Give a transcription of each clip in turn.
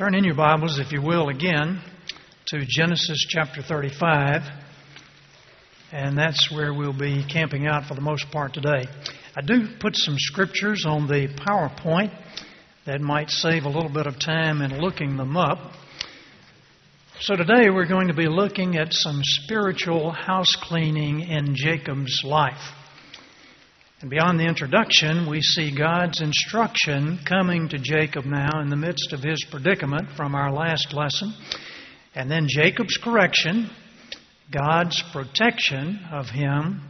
Turn in your Bibles, if you will, again to Genesis chapter 35, and that's where we'll be camping out for the most part today. I do put some scriptures on the PowerPoint that might save a little bit of time in looking them up. So today we're going to be looking at some spiritual house cleaning in Jacob's life. And beyond the introduction, we see God's instruction coming to Jacob now in the midst of his predicament from our last lesson. And then Jacob's correction, God's protection of him,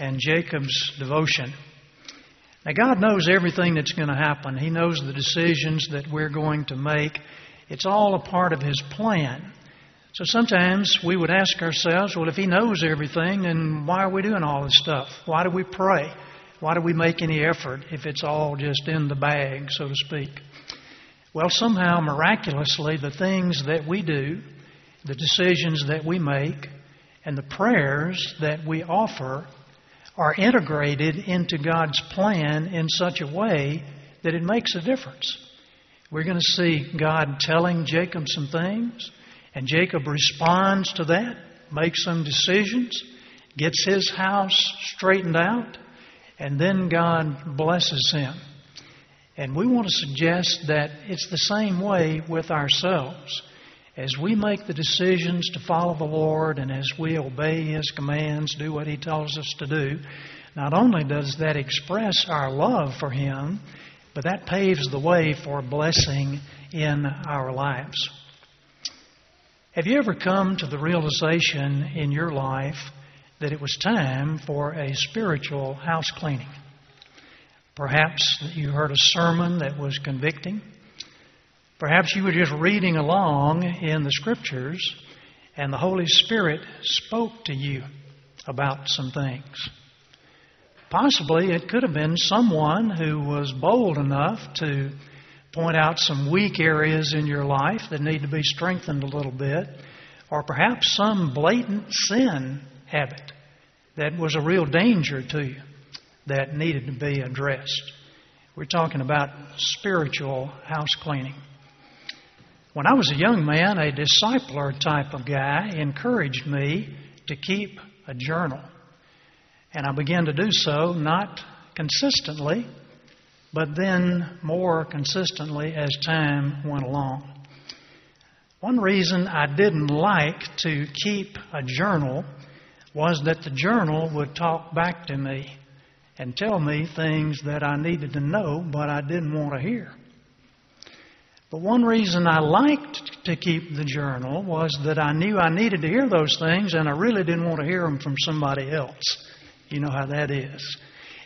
and Jacob's devotion. Now, God knows everything that's going to happen. He knows the decisions that we're going to make. It's all a part of His plan. So sometimes we would ask ourselves, well, if He knows everything, then why are we doing all this stuff? Why do we pray? Why do we make any effort if it's all just in the bag, so to speak? Well, somehow, miraculously, the things that we do, the decisions that we make, and the prayers that we offer are integrated into God's plan in such a way that it makes a difference. We're going to see God telling Jacob some things, and Jacob responds to that, makes some decisions, gets his house straightened out, and then God blesses him. And we want to suggest that it's the same way with ourselves. As we make the decisions to follow the Lord and as we obey His commands, do what He tells us to do, not only does that express our love for Him, but that paves the way for blessing in our lives. Have you ever come to the realization in your life that it was time for a spiritual house cleaning. Perhaps you heard a sermon that was convicting. Perhaps you were just reading along in the Scriptures and the Holy Spirit spoke to you about some things. Possibly it could have been someone who was bold enough to point out some weak areas in your life that need to be strengthened a little bit, or perhaps some blatant sin habit that was a real danger to you that needed to be addressed. We're talking about spiritual house cleaning. When I was a young man, a discipler type of guy encouraged me to keep a journal. And I began to do so not consistently, but then more consistently as time went along. One reason I didn't like to keep a journal was that the journal would talk back to me and tell me things that I needed to know, but I didn't want to hear. But one reason I liked to keep the journal was that I knew I needed to hear those things, and I really didn't want to hear them from somebody else. You know how that is.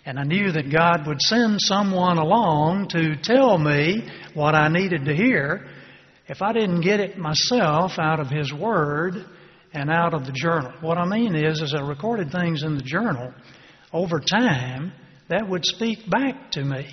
And I knew that God would send someone along to tell me what I needed to hear. If I didn't get it myself out of His Word, and out of the journal. What I mean is, as I recorded things in the journal, over time, that would speak back to me.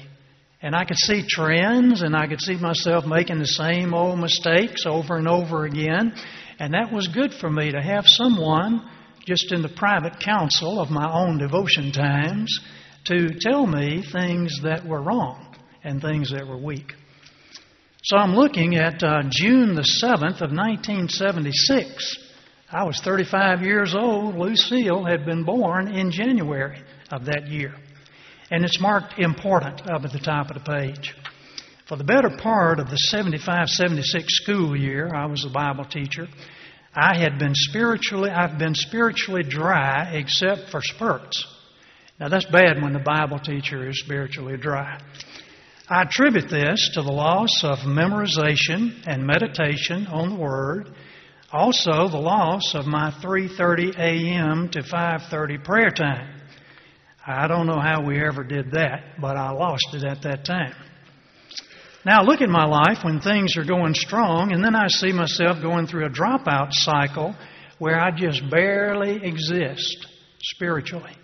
And I could see trends, and I could see myself making the same old mistakes over and over again. And that was good for me to have someone, just in the private counsel of my own devotion times, to tell me things that were wrong and things that were weak. So I'm looking at uh, June the 7th of 1976. I was 35 years old. Lucille had been born in January of that year. And it's marked important up at the top of the page. For the better part of the 75 76 school year, I was a Bible teacher. I had been spiritually, I've been spiritually dry except for spurts. Now that's bad when the Bible teacher is spiritually dry. I attribute this to the loss of memorization and meditation on the Word also, the loss of my 3:30 a.m. to 5:30 prayer time. I don't know how we ever did that, but I lost it at that time. Now look at my life when things are going strong, and then I see myself going through a dropout cycle where I just barely exist spiritually.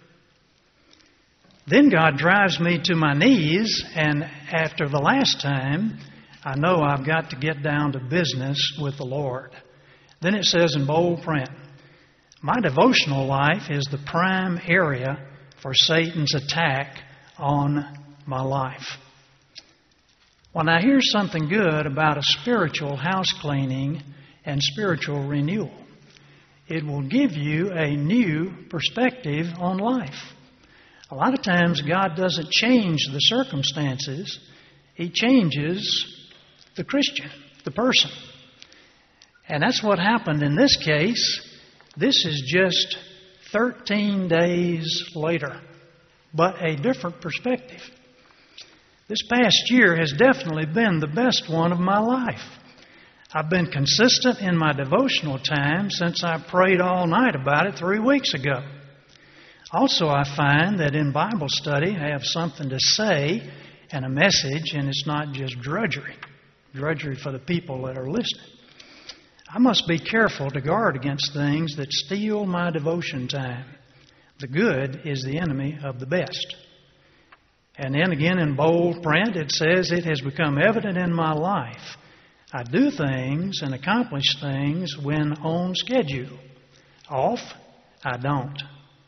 Then God drives me to my knees, and after the last time, I know I've got to get down to business with the Lord. Then it says in bold print My devotional life is the prime area for Satan's attack on my life. Well, now here's something good about a spiritual house cleaning and spiritual renewal. It will give you a new perspective on life. A lot of times, God doesn't change the circumstances, He changes the Christian, the person. And that's what happened in this case. This is just 13 days later, but a different perspective. This past year has definitely been the best one of my life. I've been consistent in my devotional time since I prayed all night about it three weeks ago. Also, I find that in Bible study, I have something to say and a message, and it's not just drudgery drudgery for the people that are listening. I must be careful to guard against things that steal my devotion time. The good is the enemy of the best. And then again in bold print, it says, It has become evident in my life. I do things and accomplish things when on schedule. Off, I don't.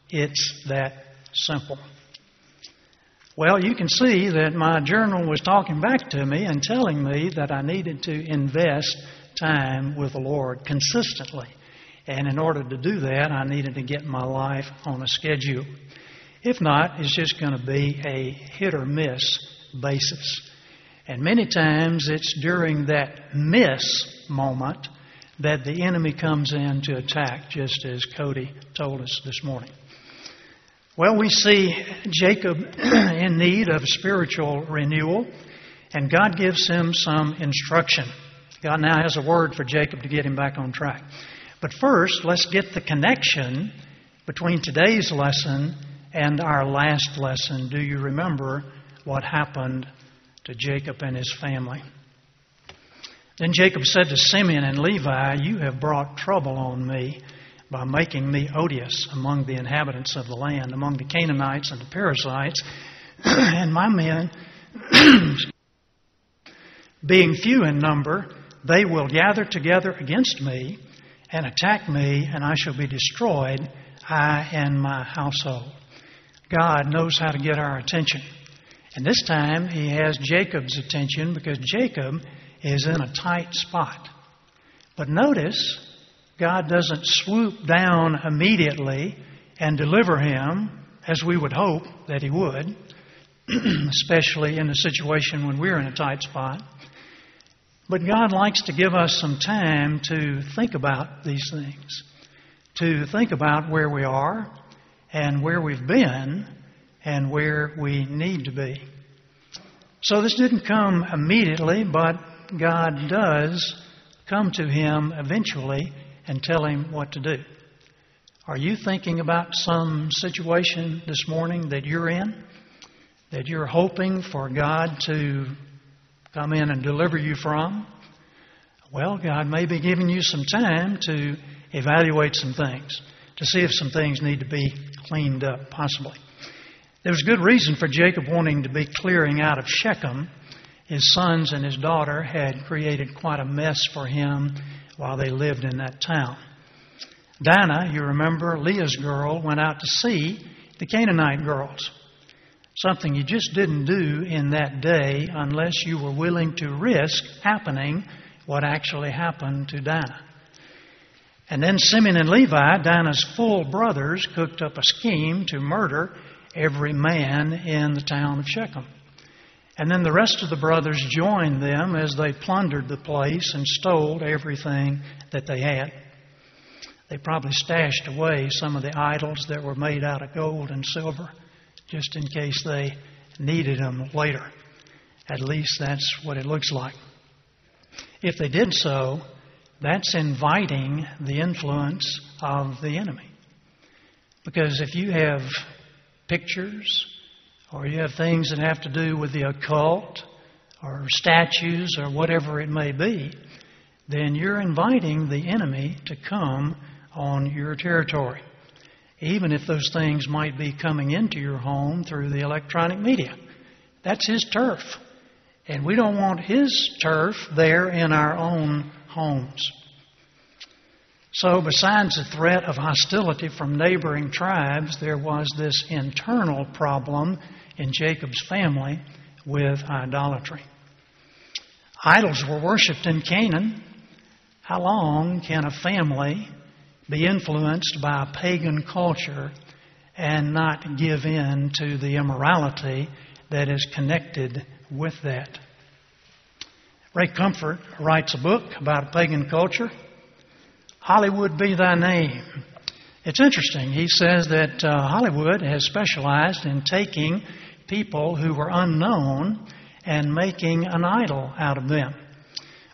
It's that simple. Well, you can see that my journal was talking back to me and telling me that I needed to invest time with the Lord consistently. And in order to do that, I needed to get my life on a schedule. If not, it's just going to be a hit or miss basis. And many times it's during that miss moment that the enemy comes in to attack, just as Cody told us this morning. Well, we see Jacob in need of spiritual renewal, and God gives him some instruction. God now has a word for Jacob to get him back on track. But first, let's get the connection between today's lesson and our last lesson, do you remember what happened to Jacob and his family? Then Jacob said to Simeon and Levi, You have brought trouble on me by making me odious among the inhabitants of the land, among the Canaanites and the Perizzites, and my men, being few in number, they will gather together against me and attack me, and I shall be destroyed, I and my household. God knows how to get our attention. And this time he has Jacob's attention because Jacob is in a tight spot. But notice, God doesn't swoop down immediately and deliver him as we would hope that he would, especially in a situation when we're in a tight spot. But God likes to give us some time to think about these things, to think about where we are and where we've been and where we need to be. So this didn't come immediately, but God does come to him eventually and tell him what to do. Are you thinking about some situation this morning that you're in? That you're hoping for God to come in and deliver you from? Well, God may be giving you some time to evaluate some things to see if some things need to be cleaned up, possibly. There was good reason for Jacob wanting to be clearing out of Shechem. His sons and his daughter had created quite a mess for him while they lived in that town. Dinah, you remember, Leah's girl, went out to see the Canaanite girls. Something you just didn't do in that day unless you were willing to risk happening what actually happened to Dinah. And then Simeon and Levi, Dinah's full brothers, cooked up a scheme to murder every man in the town of Shechem. And then the rest of the brothers joined them as they plundered the place and stole everything that they had. They probably stashed away some of the idols that were made out of gold and silver just in case they needed them later. At least that's what it looks like. If they did so, that's inviting the influence of the enemy. Because if you have pictures or you have things that have to do with the occult or statues or whatever it may be, then you're inviting the enemy to come on your territory. Even if those things might be coming into your home through the electronic media. That's his turf. And we don't want his turf there in our own homes. So, besides the threat of hostility from neighboring tribes, there was this internal problem in Jacob's family with idolatry. Idols were worshipped in Canaan. How long can a family be influenced by pagan culture and not give in to the immorality that is connected with that? Ray Comfort writes a book about pagan culture. Hollywood be thy name. It's interesting. He says that uh, Hollywood has specialized in taking people who were unknown and making an idol out of them.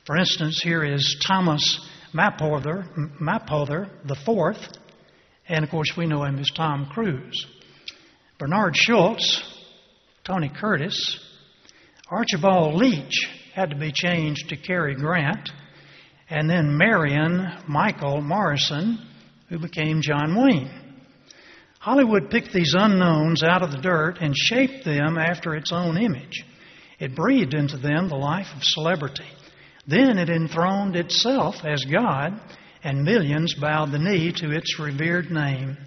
For instance, here is Thomas Mapother, Mapother the fourth, and of course we know him as Tom Cruise. Bernard Schultz, Tony Curtis, Archibald Leach had to be changed to Cary Grant, and then Marion Michael Morrison, who became John Wayne. Hollywood picked these unknowns out of the dirt and shaped them after its own image. It breathed into them the life of celebrity. Then it enthroned itself as God, and millions bowed the knee to its revered name.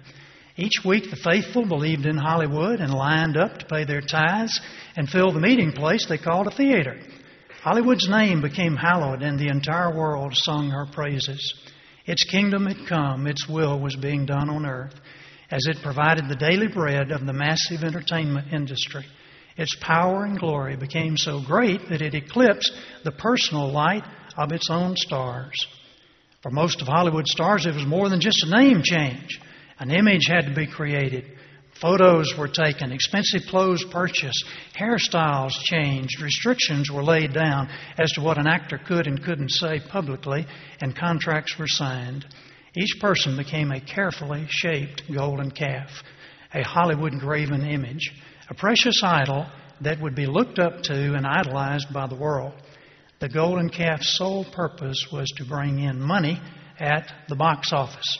Each week, the faithful believed in Hollywood and lined up to pay their tithes and fill the meeting place they called a theater. Hollywood's name became hallowed, and the entire world sung her praises. Its kingdom had come, its will was being done on earth as it provided the daily bread of the massive entertainment industry. Its power and glory became so great that it eclipsed the personal light of its own stars. For most of Hollywood stars, it was more than just a name change. An image had to be created. Photos were taken, expensive clothes purchased, hairstyles changed, restrictions were laid down as to what an actor could and couldn't say publicly, and contracts were signed. Each person became a carefully shaped golden calf, a Hollywood graven image, a precious idol that would be looked up to and idolized by the world. The golden calf's sole purpose was to bring in money at the box office.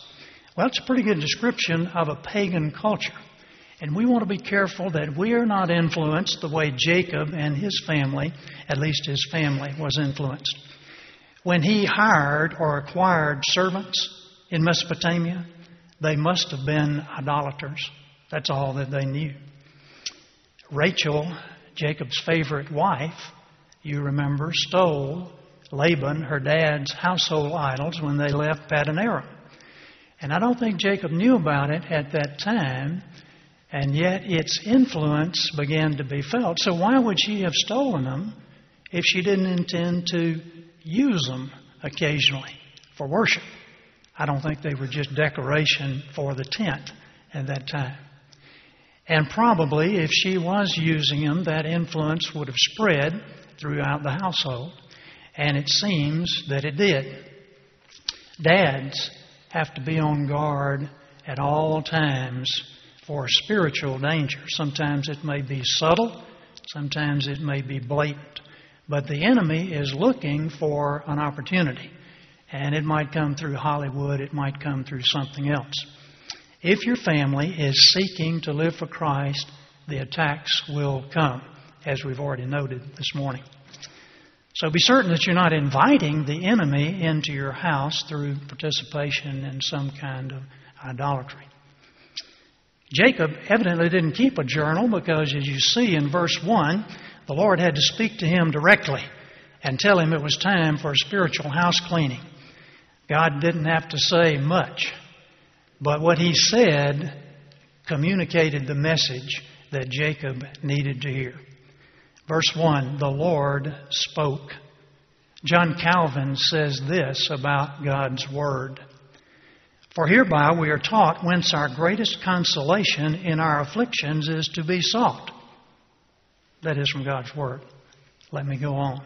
Well, it's a pretty good description of a pagan culture. And we want to be careful that we are not influenced the way Jacob and his family, at least his family, was influenced. When he hired or acquired servants, in Mesopotamia, they must have been idolaters. That's all that they knew. Rachel, Jacob's favorite wife, you remember, stole Laban, her dad's household idols, when they left Paddan Aram. And I don't think Jacob knew about it at that time, and yet its influence began to be felt. So why would she have stolen them if she didn't intend to use them occasionally for worship? I don't think they were just decoration for the tent at that time. And probably if she was using him, that influence would have spread throughout the household. And it seems that it did. Dads have to be on guard at all times for spiritual danger. Sometimes it may be subtle, sometimes it may be blatant. But the enemy is looking for an opportunity. And it might come through Hollywood, it might come through something else. If your family is seeking to live for Christ, the attacks will come, as we've already noted this morning. So be certain that you're not inviting the enemy into your house through participation in some kind of idolatry. Jacob evidently didn't keep a journal because, as you see in verse 1, the Lord had to speak to him directly and tell him it was time for a spiritual house cleaning. God didn't have to say much, but what he said communicated the message that Jacob needed to hear. Verse 1 The Lord spoke. John Calvin says this about God's Word. For hereby we are taught whence our greatest consolation in our afflictions is to be sought. That is from God's Word. Let me go on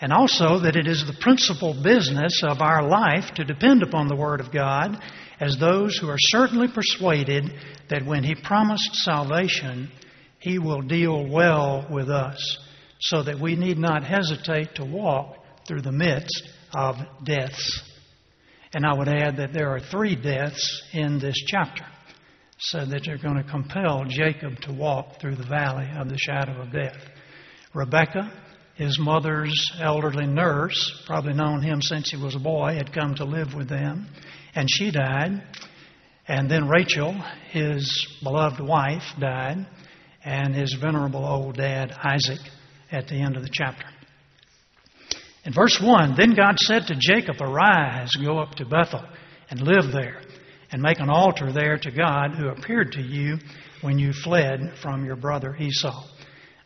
and also that it is the principal business of our life to depend upon the Word of God as those who are certainly persuaded that when He promised salvation, He will deal well with us, so that we need not hesitate to walk through the midst of deaths. And I would add that there are three deaths in this chapter, so that they're going to compel Jacob to walk through the valley of the shadow of death. Rebecca, his mother's elderly nurse, probably known him since he was a boy, had come to live with them, and she died. And then Rachel, his beloved wife, died, and his venerable old dad, Isaac, at the end of the chapter. In verse 1, then God said to Jacob, Arise, go up to Bethel, and live there, and make an altar there to God who appeared to you when you fled from your brother Esau.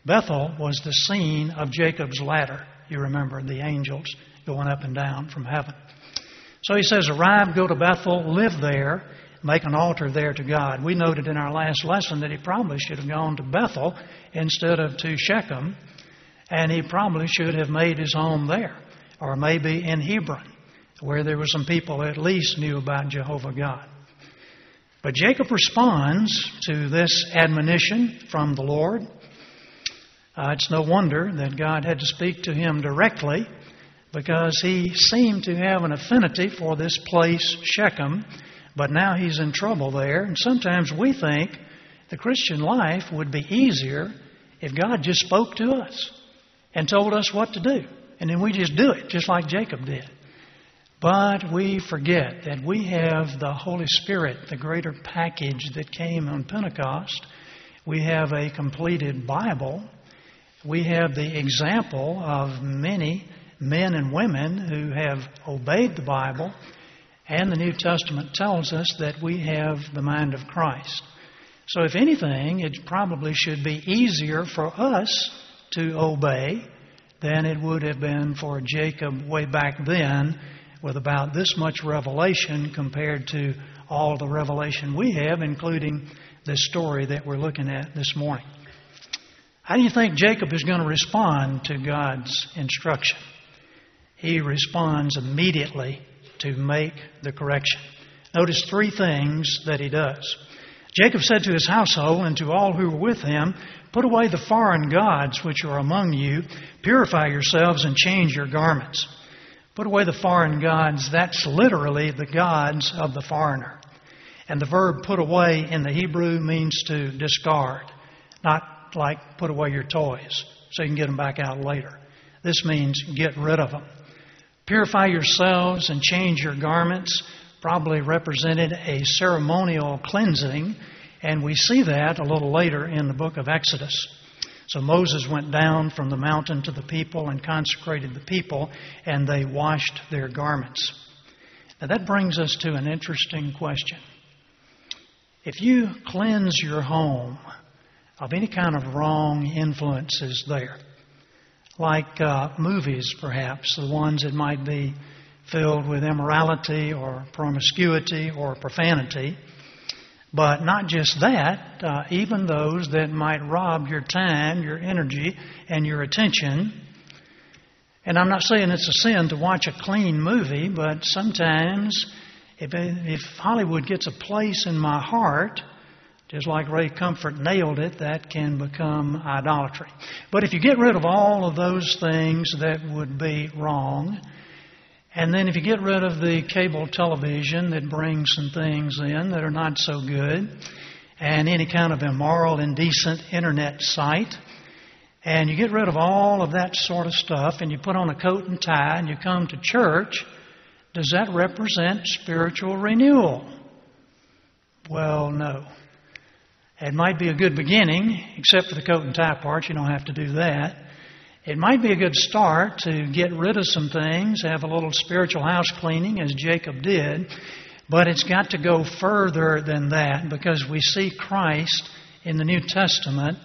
Bethel was the scene of Jacob's ladder. You remember the angels going up and down from heaven. So he says, Arrive, go to Bethel, live there, make an altar there to God. We noted in our last lesson that he probably should have gone to Bethel instead of to Shechem, and he probably should have made his home there, or maybe in Hebron, where there were some people at least knew about Jehovah God. But Jacob responds to this admonition from the Lord. Uh, it's no wonder that God had to speak to him directly because he seemed to have an affinity for this place, Shechem, but now he's in trouble there. And sometimes we think the Christian life would be easier if God just spoke to us and told us what to do. And then we just do it, just like Jacob did. But we forget that we have the Holy Spirit, the greater package that came on Pentecost. We have a completed Bible. We have the example of many men and women who have obeyed the Bible. And the New Testament tells us that we have the mind of Christ. So, if anything, it probably should be easier for us to obey than it would have been for Jacob way back then with about this much revelation compared to all the revelation we have, including this story that we're looking at this morning. How do you think Jacob is going to respond to God's instruction? He responds immediately to make the correction. Notice three things that he does. Jacob said to his household and to all who were with him, Put away the foreign gods which are among you, purify yourselves and change your garments. Put away the foreign gods, that's literally the gods of the foreigner. And the verb put away in the Hebrew means to discard, not like put away your toys so you can get them back out later. This means get rid of them. Purify yourselves and change your garments probably represented a ceremonial cleansing, and we see that a little later in the book of Exodus. So Moses went down from the mountain to the people and consecrated the people, and they washed their garments. Now that brings us to an interesting question. If you cleanse your home of any kind of wrong influences there, like uh, movies perhaps, the ones that might be filled with immorality or promiscuity or profanity, but not just that, uh, even those that might rob your time, your energy, and your attention. And I'm not saying it's a sin to watch a clean movie, but sometimes if, if Hollywood gets a place in my heart, just like Ray Comfort nailed it, that can become idolatry. But if you get rid of all of those things that would be wrong, and then if you get rid of the cable television that brings some things in that are not so good, and any kind of immoral, indecent internet site, and you get rid of all of that sort of stuff, and you put on a coat and tie, and you come to church, does that represent spiritual renewal? Well, no. It might be a good beginning, except for the coat and tie part. You don't have to do that. It might be a good start to get rid of some things, have a little spiritual house cleaning as Jacob did, but it's got to go further than that because we see Christ in the New Testament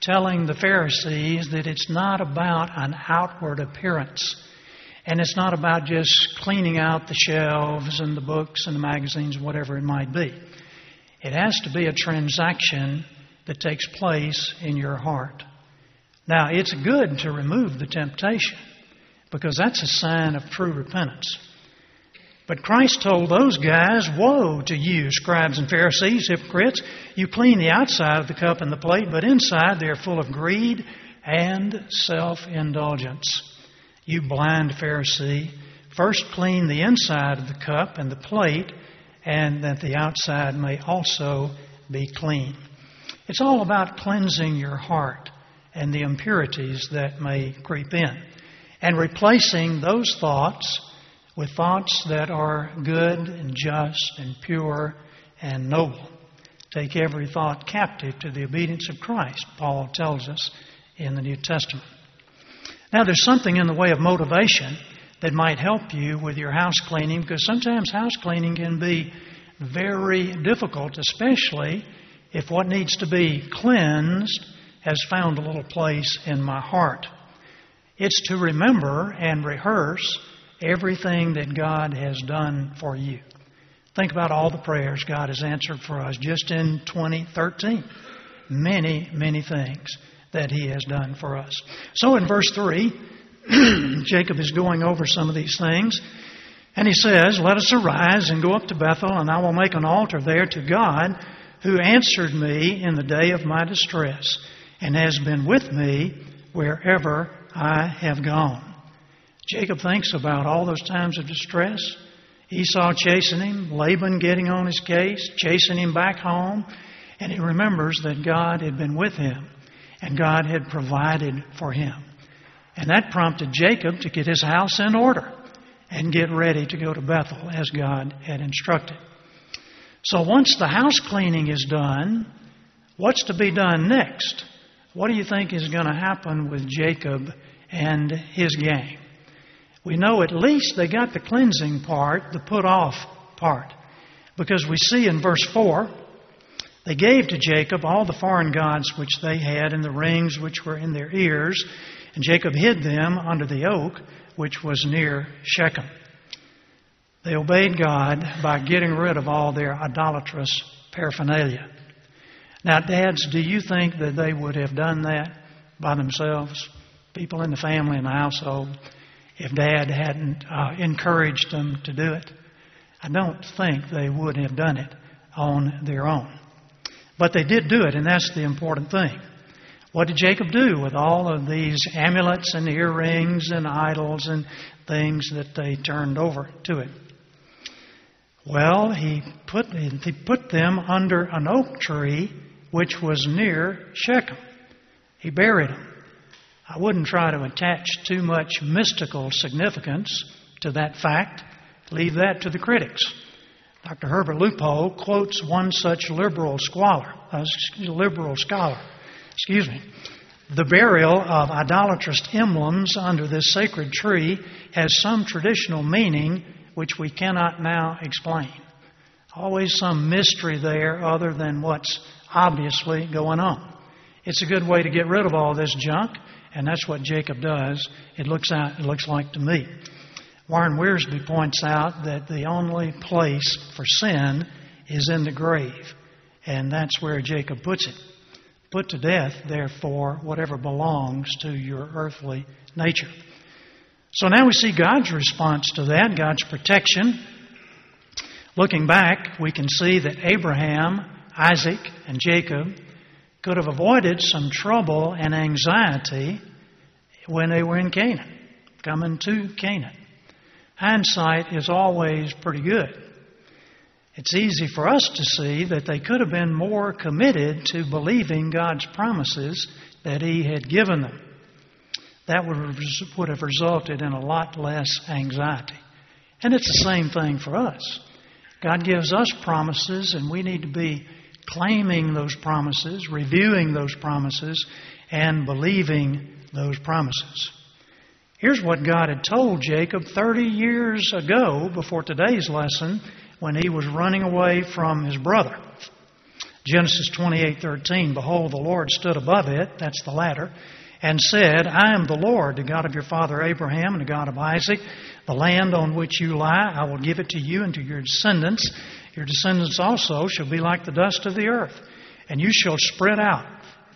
telling the Pharisees that it's not about an outward appearance. And it's not about just cleaning out the shelves and the books and the magazines, whatever it might be. It has to be a transaction that takes place in your heart. Now, it's good to remove the temptation because that's a sign of true repentance. But Christ told those guys, Woe to you, scribes and Pharisees, hypocrites! You clean the outside of the cup and the plate, but inside they are full of greed and self indulgence. You blind Pharisee, first clean the inside of the cup and the plate, and that the outside may also be clean. It's all about cleansing your heart and the impurities that may creep in, and replacing those thoughts with thoughts that are good and just and pure and noble. Take every thought captive to the obedience of Christ, Paul tells us in the New Testament. Now, there's something in the way of motivation that might help you with your house cleaning because sometimes house cleaning can be very difficult, especially if what needs to be cleansed has found a little place in my heart. It's to remember and rehearse everything that God has done for you. Think about all the prayers God has answered for us just in 2013. Many, many things that He has done for us. So in verse 3, Jacob is going over some of these things. And he says, Let us arise and go up to Bethel, and I will make an altar there to God who answered me in the day of my distress and has been with me wherever I have gone. Jacob thinks about all those times of distress. Esau chasing him, Laban getting on his case, chasing him back home, and he remembers that God had been with him and God had provided for him. And that prompted Jacob to get his house in order and get ready to go to Bethel as God had instructed. So once the house cleaning is done, what's to be done next? What do you think is going to happen with Jacob and his gang? We know at least they got the cleansing part, the put off part. Because we see in verse 4 they gave to Jacob all the foreign gods which they had, and the rings which were in their ears, and Jacob hid them under the oak which was near Shechem. They obeyed God by getting rid of all their idolatrous paraphernalia. Now, dads, do you think that they would have done that by themselves? People in the family and the household, if dad hadn't uh, encouraged them to do it? I don't think they would have done it on their own. But they did do it, and that's the important thing. What did Jacob do with all of these amulets and earrings and idols and things that they turned over to it? Well, he put, he put them under an oak tree which was near Shechem. He buried them. I wouldn't try to attach too much mystical significance to that fact. Leave that to the critics. Dr. Herbert Leupold quotes one such liberal uh, liberal scholar excuse me, the burial of idolatrous emblems under this sacred tree has some traditional meaning which we cannot now explain. Always some mystery there other than what's obviously going on. It's a good way to get rid of all this junk, and that's what Jacob does. It looks out, it looks like to me. Warren Wiersbe points out that the only place for sin is in the grave, and that's where Jacob puts it. Put to death, therefore, whatever belongs to your earthly nature. So now we see God's response to that, God's protection. Looking back, we can see that Abraham, Isaac, and Jacob could have avoided some trouble and anxiety when they were in Canaan, coming to Canaan. Hindsight is always pretty good. It's easy for us to see that they could have been more committed to believing God's promises that He had given them. That would have resulted in a lot less anxiety. And it's the same thing for us. God gives us promises, and we need to be claiming those promises, reviewing those promises, and believing those promises. Here's what God had told Jacob 30 years ago before today's lesson when he was running away from his brother. Genesis 28:13 Behold the Lord stood above it that's the ladder and said I am the Lord the God of your father Abraham and the God of Isaac. The land on which you lie I will give it to you and to your descendants. Your descendants also shall be like the dust of the earth and you shall spread out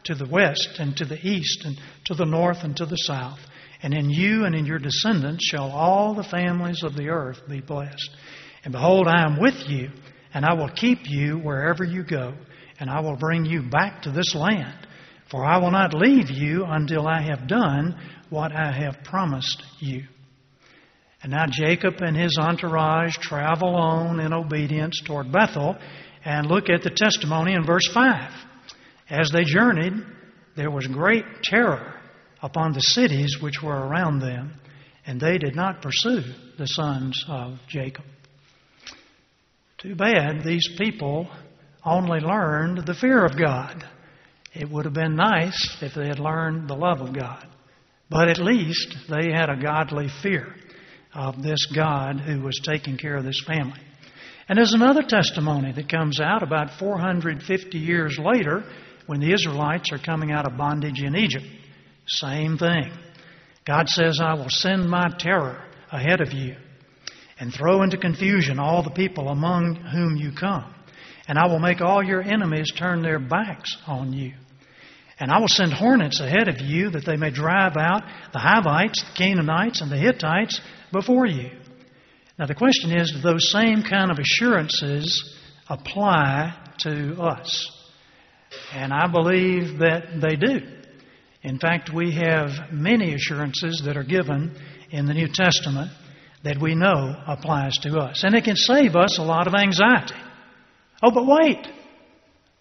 to the west and to the east and to the north and to the south. And in you and in your descendants shall all the families of the earth be blessed and behold, I am with you, and I will keep you wherever you go, and I will bring you back to this land. For I will not leave you until I have done what I have promised you. And now Jacob and his entourage travel on in obedience toward Bethel, and look at the testimony in verse 5. As they journeyed, there was great terror upon the cities which were around them, and they did not pursue the sons of Jacob. Too bad these people only learned the fear of God. It would have been nice if they had learned the love of God. But at least they had a godly fear of this God who was taking care of this family. And there's another testimony that comes out about 450 years later when the Israelites are coming out of bondage in Egypt. Same thing. God says, I will send my terror ahead of you and throw into confusion all the people among whom you come. And I will make all your enemies turn their backs on you. And I will send hornets ahead of you that they may drive out the Hivites, the Canaanites, and the Hittites before you. Now the question is, do those same kind of assurances apply to us? And I believe that they do. In fact, we have many assurances that are given in the New Testament that we know applies to us. And it can save us a lot of anxiety. Oh, but wait.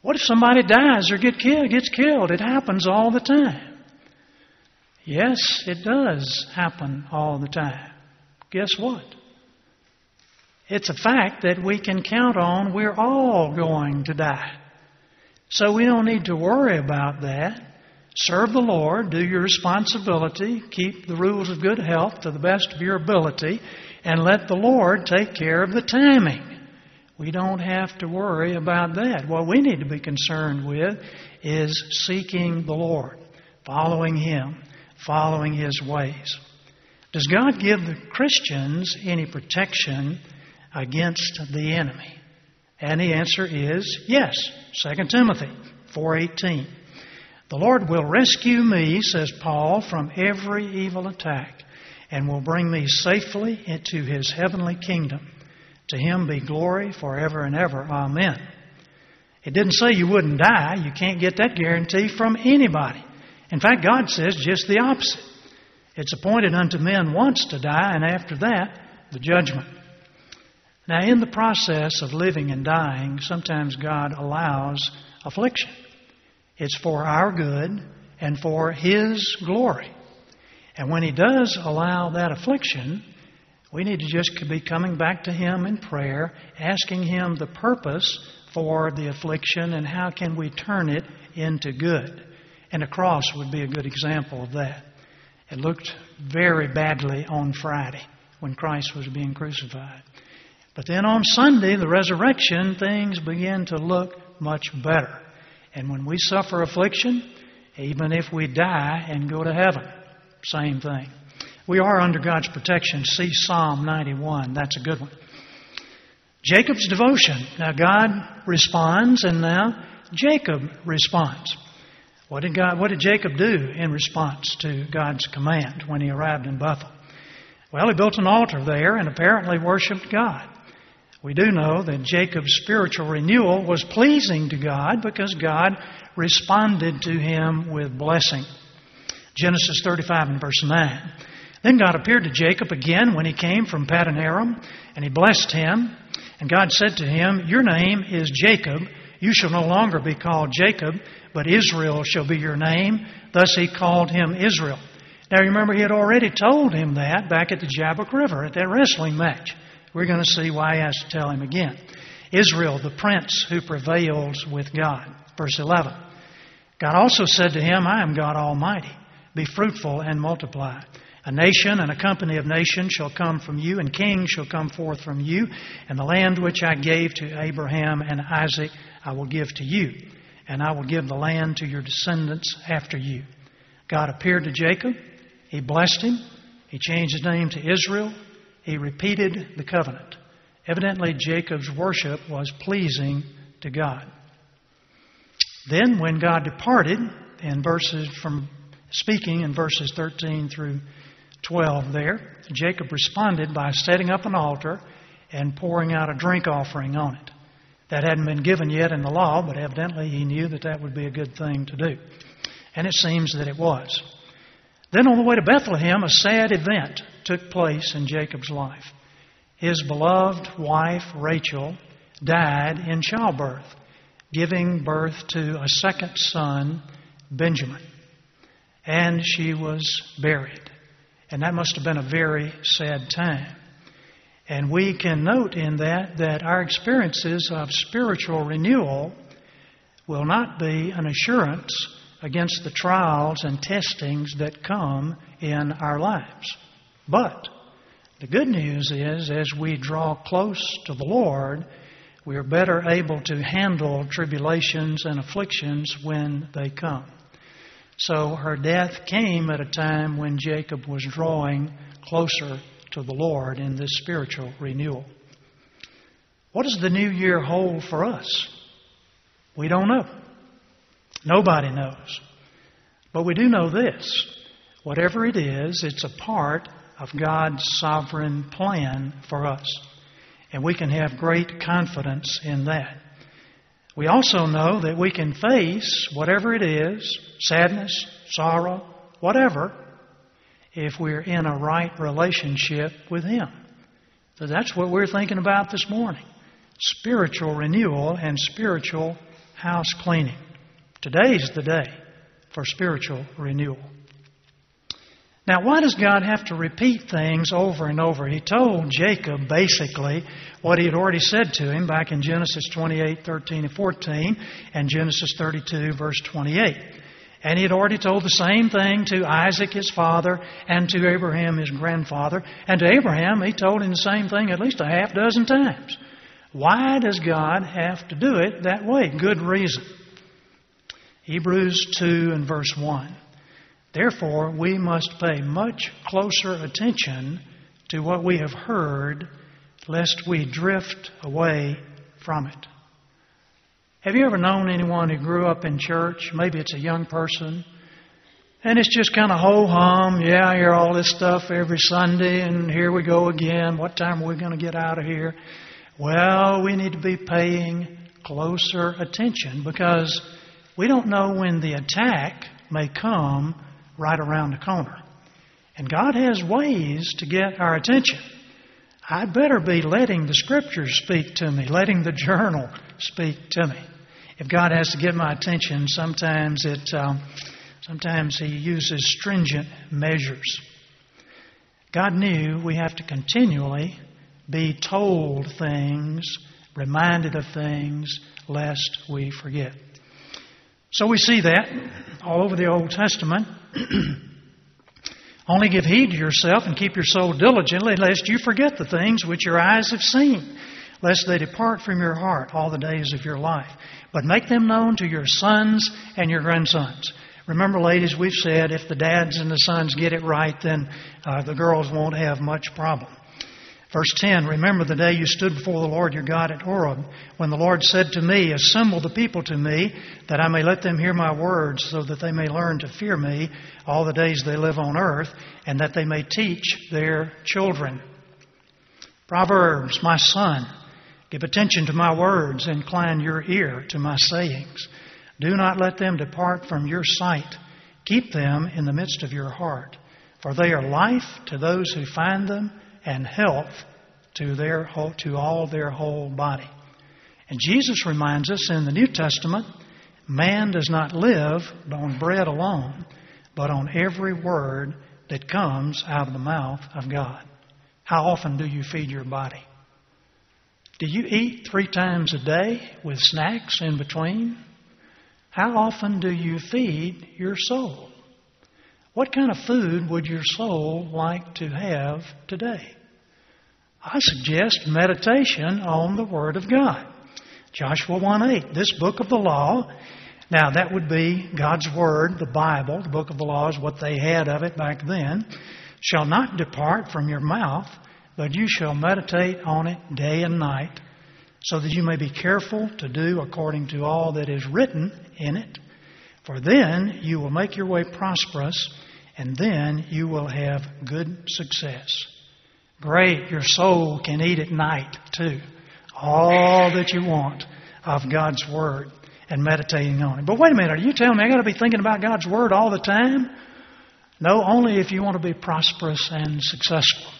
What if somebody dies or get killed, gets killed? It happens all the time. Yes, it does happen all the time. Guess what? It's a fact that we can count on we're all going to die. So we don't need to worry about that. Serve the Lord, do your responsibility, keep the rules of good health to the best of your ability, and let the Lord take care of the timing. We don't have to worry about that. What we need to be concerned with is seeking the Lord, following Him, following His ways. Does God give the Christians any protection against the enemy? And the answer is yes. 2 Timothy 4:18. The Lord will rescue me, says Paul, from every evil attack and will bring me safely into his heavenly kingdom. To him be glory forever and ever. Amen. It didn't say you wouldn't die. You can't get that guarantee from anybody. In fact, God says just the opposite. It's appointed unto men once to die, and after that, the judgment. Now, in the process of living and dying, sometimes God allows affliction. It's for our good and for His glory. And when He does allow that affliction, we need to just be coming back to Him in prayer, asking Him the purpose for the affliction and how can we turn it into good. And a cross would be a good example of that. It looked very badly on Friday when Christ was being crucified. But then on Sunday, the resurrection, things began to look much better. And when we suffer affliction, even if we die and go to heaven, same thing. We are under God's protection. See Psalm 91. That's a good one. Jacob's devotion. Now God responds, and now Jacob responds. What did God? What did Jacob do in response to God's command when he arrived in Bethel? Well, he built an altar there and apparently worshipped God. We do know that Jacob's spiritual renewal was pleasing to God because God responded to him with blessing. Genesis 35 and verse 9. Then God appeared to Jacob again when he came from Paddan Aram, and he blessed him. And God said to him, Your name is Jacob. You shall no longer be called Jacob, but Israel shall be your name. Thus he called him Israel. Now you remember, he had already told him that back at the Jabbok River at that wrestling match. We're going to see why he has to tell him again. Israel, the prince who prevails with God. Verse 11. God also said to him, I am God Almighty. Be fruitful and multiply. A nation and a company of nations shall come from you, and kings shall come forth from you. And the land which I gave to Abraham and Isaac I will give to you, and I will give the land to your descendants after you. God appeared to Jacob. He blessed him. He changed his name to Israel. He repeated the covenant. Evidently, Jacob's worship was pleasing to God. Then, when God departed, in verses from speaking in verses 13 through 12 there, Jacob responded by setting up an altar and pouring out a drink offering on it. That hadn't been given yet in the law, but evidently he knew that that would be a good thing to do. And it seems that it was. Then on the way to Bethlehem, a sad event took place in Jacob's life. His beloved wife, Rachel, died in childbirth, giving birth to a second son, Benjamin. And she was buried. And that must have been a very sad time. And we can note in that that our experiences of spiritual renewal will not be an assurance against the trials and testings that come in our lives. But the good news is, as we draw close to the Lord, we are better able to handle tribulations and afflictions when they come. So her death came at a time when Jacob was drawing closer to the Lord in this spiritual renewal. What does the new year hold for us? We don't know. Nobody knows. But we do know this whatever it is, it's a part of God's sovereign plan for us. And we can have great confidence in that. We also know that we can face whatever it is sadness, sorrow, whatever if we're in a right relationship with Him. So that's what we're thinking about this morning spiritual renewal and spiritual house cleaning. Today's the day for spiritual renewal. Now, why does God have to repeat things over and over? He told Jacob basically what he had already said to him back in Genesis 28, 13, and 14, and Genesis 32, verse 28. And he had already told the same thing to Isaac, his father, and to Abraham, his grandfather. And to Abraham, he told him the same thing at least a half dozen times. Why does God have to do it that way? Good reason. Hebrews 2 and verse 1. Therefore, we must pay much closer attention to what we have heard, lest we drift away from it. Have you ever known anyone who grew up in church? Maybe it's a young person. And it's just kind of ho hum. Yeah, I hear all this stuff every Sunday, and here we go again. What time are we going to get out of here? Well, we need to be paying closer attention because we don't know when the attack may come right around the corner. And God has ways to get our attention. I better be letting the Scriptures speak to me, letting the journal speak to me. If God has to get my attention, sometimes it, um, sometimes He uses stringent measures. God knew we have to continually be told things, reminded of things, lest we forget. So we see that all over the Old Testament. Only give heed to yourself and keep your soul diligently, lest you forget the things which your eyes have seen, lest they depart from your heart all the days of your life. But make them known to your sons and your grandsons. Remember, ladies, we've said if the dads and the sons get it right, then uh, the girls won't have much problem. Verse 10 Remember the day you stood before the Lord your God at Horeb, when the Lord said to me, Assemble the people to me, that I may let them hear my words, so that they may learn to fear me all the days they live on earth, and that they may teach their children. Proverbs, my son, give attention to my words, incline your ear to my sayings. Do not let them depart from your sight. Keep them in the midst of your heart, for they are life to those who find them and health to, their whole, to all their whole body. And Jesus reminds us in the New Testament man does not live on bread alone, but on every word that comes out of the mouth of God. How often do you feed your body? Do you eat three times a day with snacks in between? How often do you feed your soul? What kind of food would your soul like to have today? I suggest meditation on the Word of God. Joshua 1 8, this book of the law. Now, that would be God's Word, the Bible. The book of the law is what they had of it back then. Shall not depart from your mouth, but you shall meditate on it day and night, so that you may be careful to do according to all that is written in it. For then you will make your way prosperous and then you will have good success. Great, your soul can eat at night too. All that you want of God's Word and meditating on it. But wait a minute, are you telling me I got to be thinking about God's Word all the time? No, only if you want to be prosperous and successful.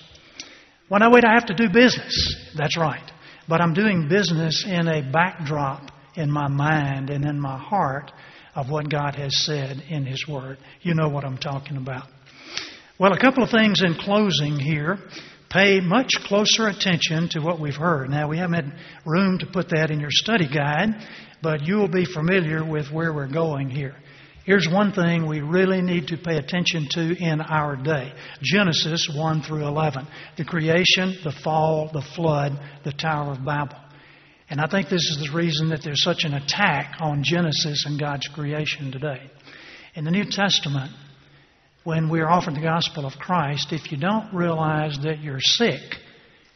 Well, no, wait, I have to do business. That's right. But I'm doing business in a backdrop in my mind and in my heart of what God has said in His Word. You know what I'm talking about. Well, a couple of things in closing here. Pay much closer attention to what we've heard. Now, we haven't had room to put that in your study guide, but you will be familiar with where we're going here. Here's one thing we really need to pay attention to in our day Genesis 1 through 11. The creation, the fall, the flood, the Tower of Babel. And I think this is the reason that there's such an attack on Genesis and God's creation today. In the New Testament, when we're offered the gospel of Christ, if you don't realize that you're sick,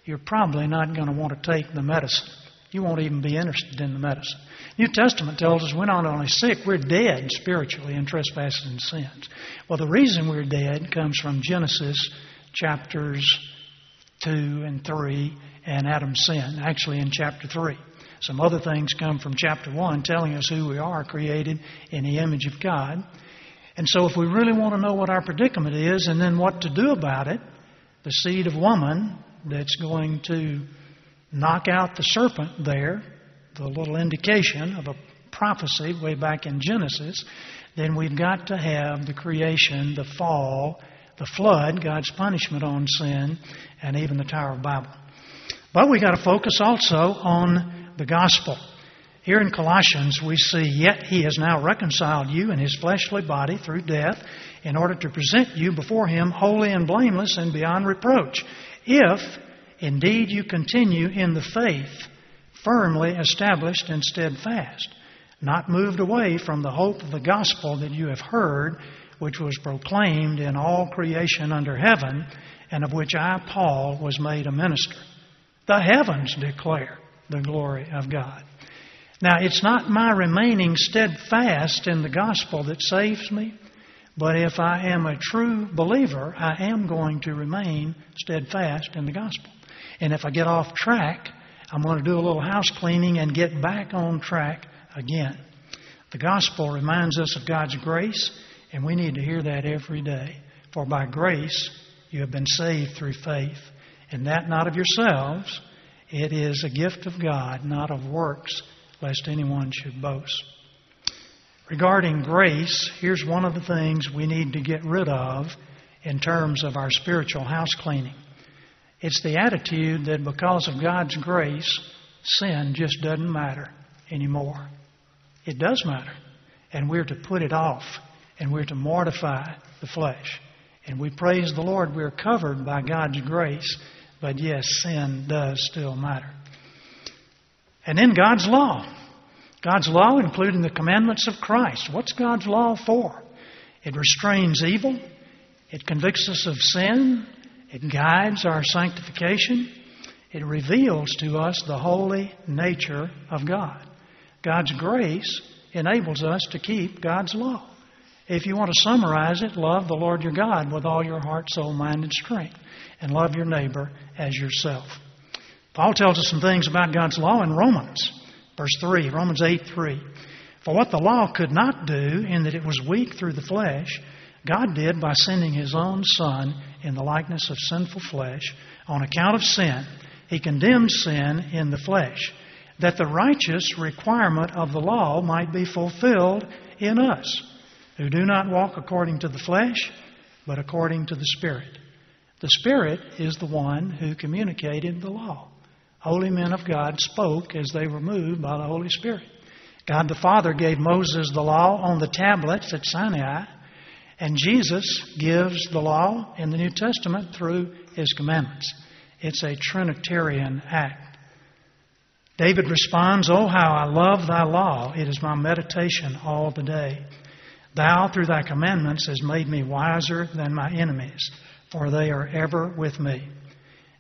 you're probably not going to want to take the medicine. You won't even be interested in the medicine. New Testament tells us we're not only sick, we're dead spiritually in trespasses and sins. Well, the reason we're dead comes from Genesis chapters 2 and 3 and Adam's sin, actually in chapter 3. Some other things come from chapter 1 telling us who we are, created in the image of God. And so, if we really want to know what our predicament is and then what to do about it, the seed of woman that's going to knock out the serpent there, the little indication of a prophecy way back in Genesis, then we've got to have the creation, the fall, the flood, God's punishment on sin, and even the Tower of Babel. But we've got to focus also on the gospel. Here in Colossians, we see, Yet he has now reconciled you in his fleshly body through death in order to present you before him holy and blameless and beyond reproach. If Indeed, you continue in the faith, firmly established and steadfast, not moved away from the hope of the gospel that you have heard, which was proclaimed in all creation under heaven, and of which I, Paul, was made a minister. The heavens declare the glory of God. Now, it's not my remaining steadfast in the gospel that saves me, but if I am a true believer, I am going to remain steadfast in the gospel. And if I get off track, I'm going to do a little house cleaning and get back on track again. The gospel reminds us of God's grace, and we need to hear that every day. For by grace you have been saved through faith, and that not of yourselves. It is a gift of God, not of works, lest anyone should boast. Regarding grace, here's one of the things we need to get rid of in terms of our spiritual house cleaning. It's the attitude that because of God's grace, sin just doesn't matter anymore. It does matter. And we're to put it off, and we're to mortify the flesh. And we praise the Lord, we're covered by God's grace, but yes, sin does still matter. And then God's law. God's law, including the commandments of Christ. What's God's law for? It restrains evil, it convicts us of sin, it guides our sanctification. It reveals to us the holy nature of God. God's grace enables us to keep God's law. If you want to summarize it, love the Lord your God with all your heart, soul, mind, and strength, and love your neighbor as yourself. Paul tells us some things about God's law in Romans, verse 3, Romans 8 3. For what the law could not do, in that it was weak through the flesh, God did by sending His own Son in the likeness of sinful flesh on account of sin. He condemned sin in the flesh, that the righteous requirement of the law might be fulfilled in us, who do not walk according to the flesh, but according to the Spirit. The Spirit is the one who communicated the law. Holy men of God spoke as they were moved by the Holy Spirit. God the Father gave Moses the law on the tablets at Sinai. And Jesus gives the law in the New Testament through his commandments. It's a Trinitarian act. David responds, Oh, how I love thy law. It is my meditation all the day. Thou, through thy commandments, hast made me wiser than my enemies, for they are ever with me.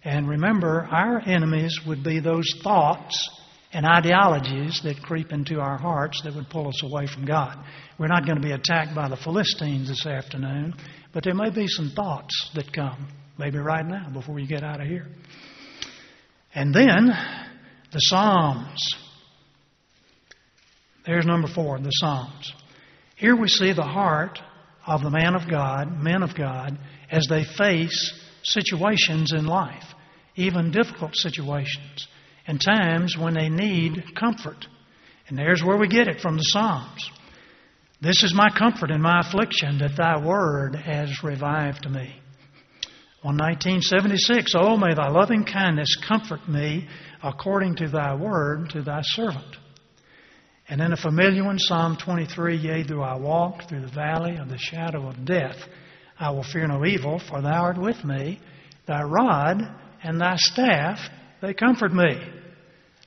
And remember, our enemies would be those thoughts and ideologies that creep into our hearts that would pull us away from God. We're not going to be attacked by the Philistines this afternoon, but there may be some thoughts that come, maybe right now before you get out of here. And then the Psalms. There's number four, the Psalms. Here we see the heart of the man of God, men of God, as they face situations in life, even difficult situations and times when they need comfort. And there's where we get it from the Psalms. This is my comfort in my affliction that thy word has revived me. On 1976, Oh, may thy loving kindness comfort me according to thy word to thy servant. And then a familiar one, Psalm 23, Yea, though I walk through the valley of the shadow of death, I will fear no evil, for thou art with me. Thy rod and thy staff, they comfort me.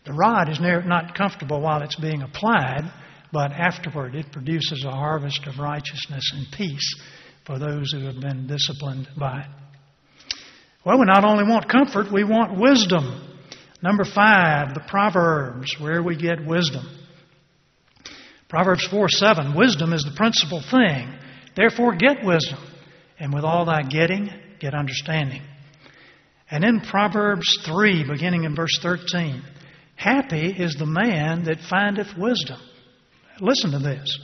The rod is near, not comfortable while it's being applied, but afterward it produces a harvest of righteousness and peace for those who have been disciplined by it. Well, we not only want comfort, we want wisdom. Number five, the Proverbs, where we get wisdom. Proverbs 4 7, wisdom is the principal thing. Therefore, get wisdom. And with all thy getting, get understanding. And in Proverbs 3, beginning in verse 13, happy is the man that findeth wisdom. Listen to this.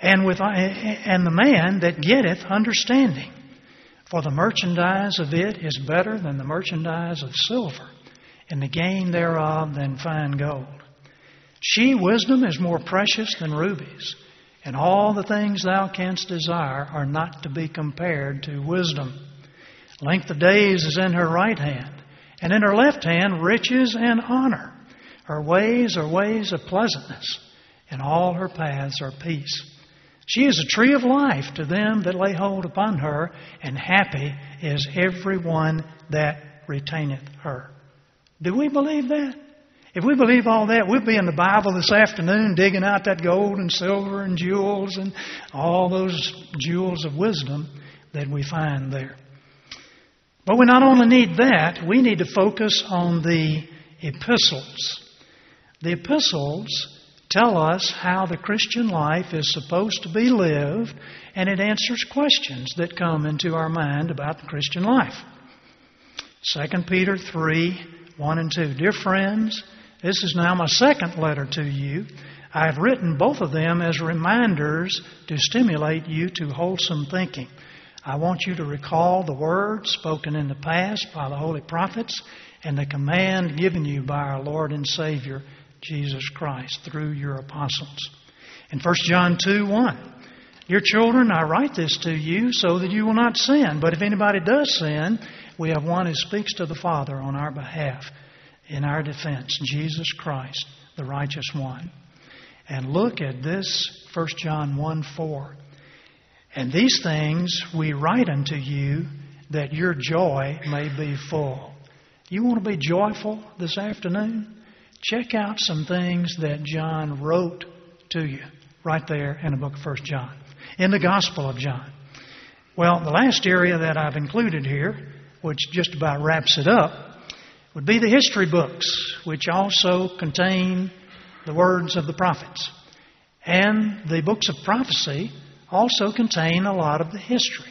And, with, and the man that getteth understanding. For the merchandise of it is better than the merchandise of silver, and the gain thereof than fine gold. She, wisdom, is more precious than rubies, and all the things thou canst desire are not to be compared to wisdom. Length of days is in her right hand, and in her left hand riches and honor. Her ways are ways of pleasantness, and all her paths are peace. She is a tree of life to them that lay hold upon her, and happy is every one that retaineth her. Do we believe that? If we believe all that, we'll be in the Bible this afternoon digging out that gold and silver and jewels and all those jewels of wisdom that we find there. But we not only need that, we need to focus on the epistles. The epistles tell us how the Christian life is supposed to be lived, and it answers questions that come into our mind about the Christian life. 2 Peter 3 1 and 2. Dear friends, this is now my second letter to you. I have written both of them as reminders to stimulate you to wholesome thinking. I want you to recall the words spoken in the past by the holy prophets and the command given you by our Lord and Savior Jesus Christ through your apostles. In 1 John 2 1, Dear children, I write this to you so that you will not sin. But if anybody does sin, we have one who speaks to the Father on our behalf in our defense, Jesus Christ, the righteous one. And look at this 1 John 1 4. And these things we write unto you that your joy may be full. You want to be joyful this afternoon? check out some things that John wrote to you right there in the book of 1 John, in the Gospel of John. Well, the last area that I've included here, which just about wraps it up, would be the history books, which also contain the words of the prophets. And the books of prophecy also contain a lot of the history.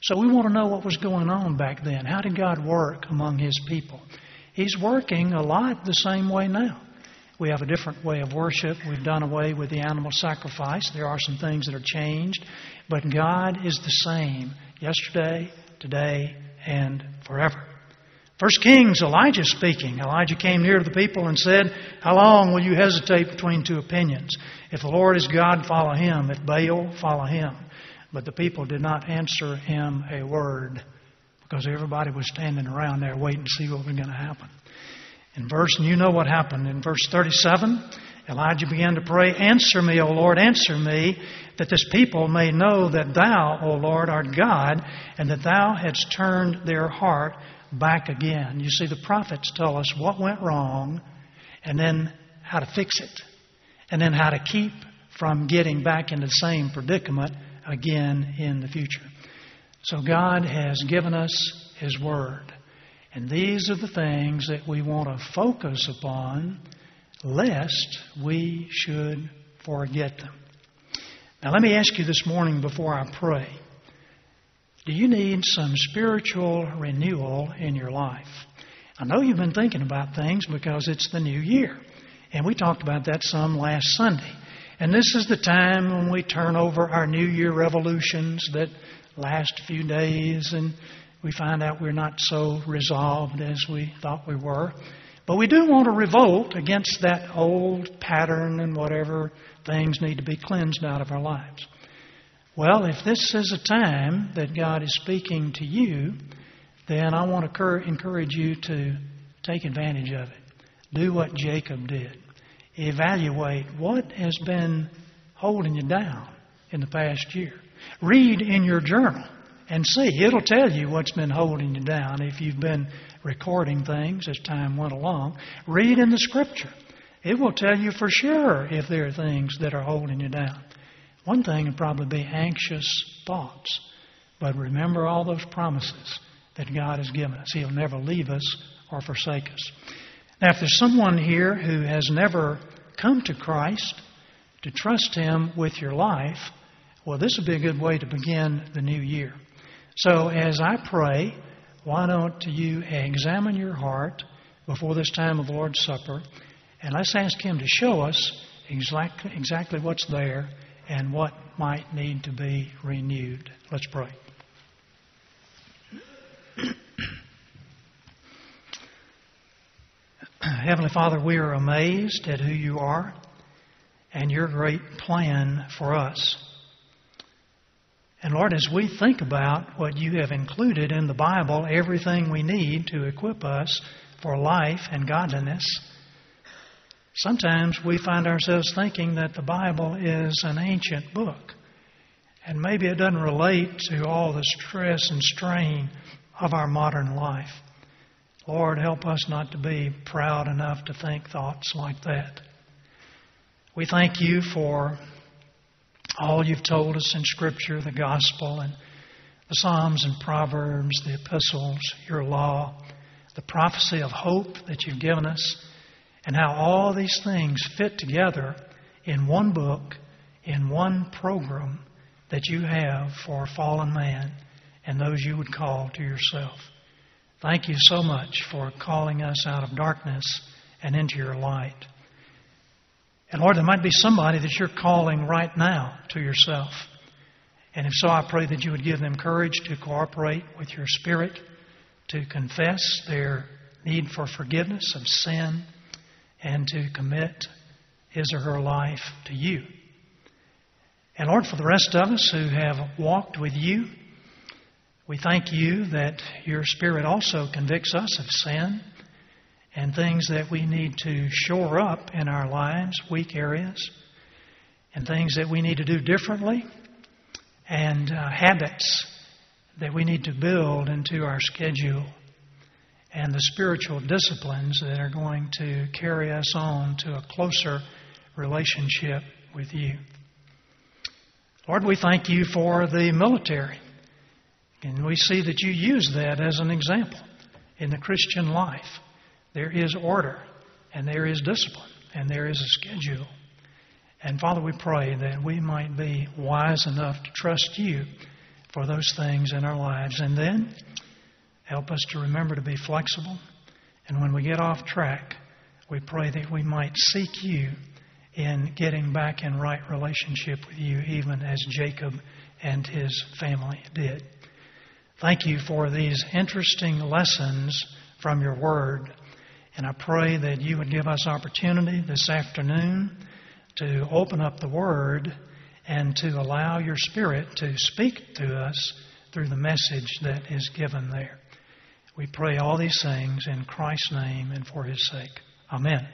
So we want to know what was going on back then. How did God work among His people? He's working a lot the same way now. We have a different way of worship. We've done away with the animal sacrifice. There are some things that are changed, but God is the same yesterday, today, and forever. First Kings, Elijah speaking. Elijah came near to the people and said, How long will you hesitate between two opinions? If the Lord is God, follow him. If Baal, follow him. But the people did not answer him a word because everybody was standing around there waiting to see what was going to happen. In verse, and you know what happened. In verse 37, Elijah began to pray, Answer me, O Lord, answer me, that this people may know that Thou, O Lord, art God, and that Thou hadst turned their heart back again. You see, the prophets tell us what went wrong, and then how to fix it, and then how to keep from getting back into the same predicament again in the future. So God has given us His Word. And these are the things that we want to focus upon lest we should forget them. Now, let me ask you this morning before I pray do you need some spiritual renewal in your life? I know you've been thinking about things because it's the new year. And we talked about that some last Sunday. And this is the time when we turn over our New Year revolutions that last a few days and we find out we're not so resolved as we thought we were. But we do want to revolt against that old pattern and whatever things need to be cleansed out of our lives. Well, if this is a time that God is speaking to you, then I want to encourage you to take advantage of it. Do what Jacob did. evaluate what has been holding you down in the past year. Read in your journal and see. It'll tell you what's been holding you down if you've been recording things as time went along. Read in the Scripture. It will tell you for sure if there are things that are holding you down. One thing would probably be anxious thoughts. But remember all those promises that God has given us. He'll never leave us or forsake us. Now, if there's someone here who has never come to Christ to trust Him with your life, well, this would be a good way to begin the new year. So, as I pray, why don't you examine your heart before this time of the Lord's Supper and let's ask Him to show us exactly, exactly what's there and what might need to be renewed. Let's pray. Heavenly Father, we are amazed at who you are and your great plan for us. And Lord, as we think about what you have included in the Bible, everything we need to equip us for life and godliness, sometimes we find ourselves thinking that the Bible is an ancient book. And maybe it doesn't relate to all the stress and strain of our modern life. Lord, help us not to be proud enough to think thoughts like that. We thank you for all you've told us in Scripture, the gospel, and the Psalms and Proverbs, the epistles, your law, the prophecy of hope that you've given us, and how all these things fit together in one book, in one program that you have for a fallen man and those you would call to yourself. Thank you so much for calling us out of darkness and into your light. And Lord, there might be somebody that you're calling right now to yourself. And if so, I pray that you would give them courage to cooperate with your Spirit, to confess their need for forgiveness of sin, and to commit his or her life to you. And Lord, for the rest of us who have walked with you, we thank you that your Spirit also convicts us of sin and things that we need to shore up in our lives, weak areas, and things that we need to do differently, and uh, habits that we need to build into our schedule, and the spiritual disciplines that are going to carry us on to a closer relationship with you. Lord, we thank you for the military. And we see that you use that as an example in the Christian life. There is order, and there is discipline, and there is a schedule. And Father, we pray that we might be wise enough to trust you for those things in our lives. And then help us to remember to be flexible. And when we get off track, we pray that we might seek you in getting back in right relationship with you, even as Jacob and his family did. Thank you for these interesting lessons from your word. And I pray that you would give us opportunity this afternoon to open up the Word and to allow your Spirit to speak to us through the message that is given there. We pray all these things in Christ's name and for His sake. Amen.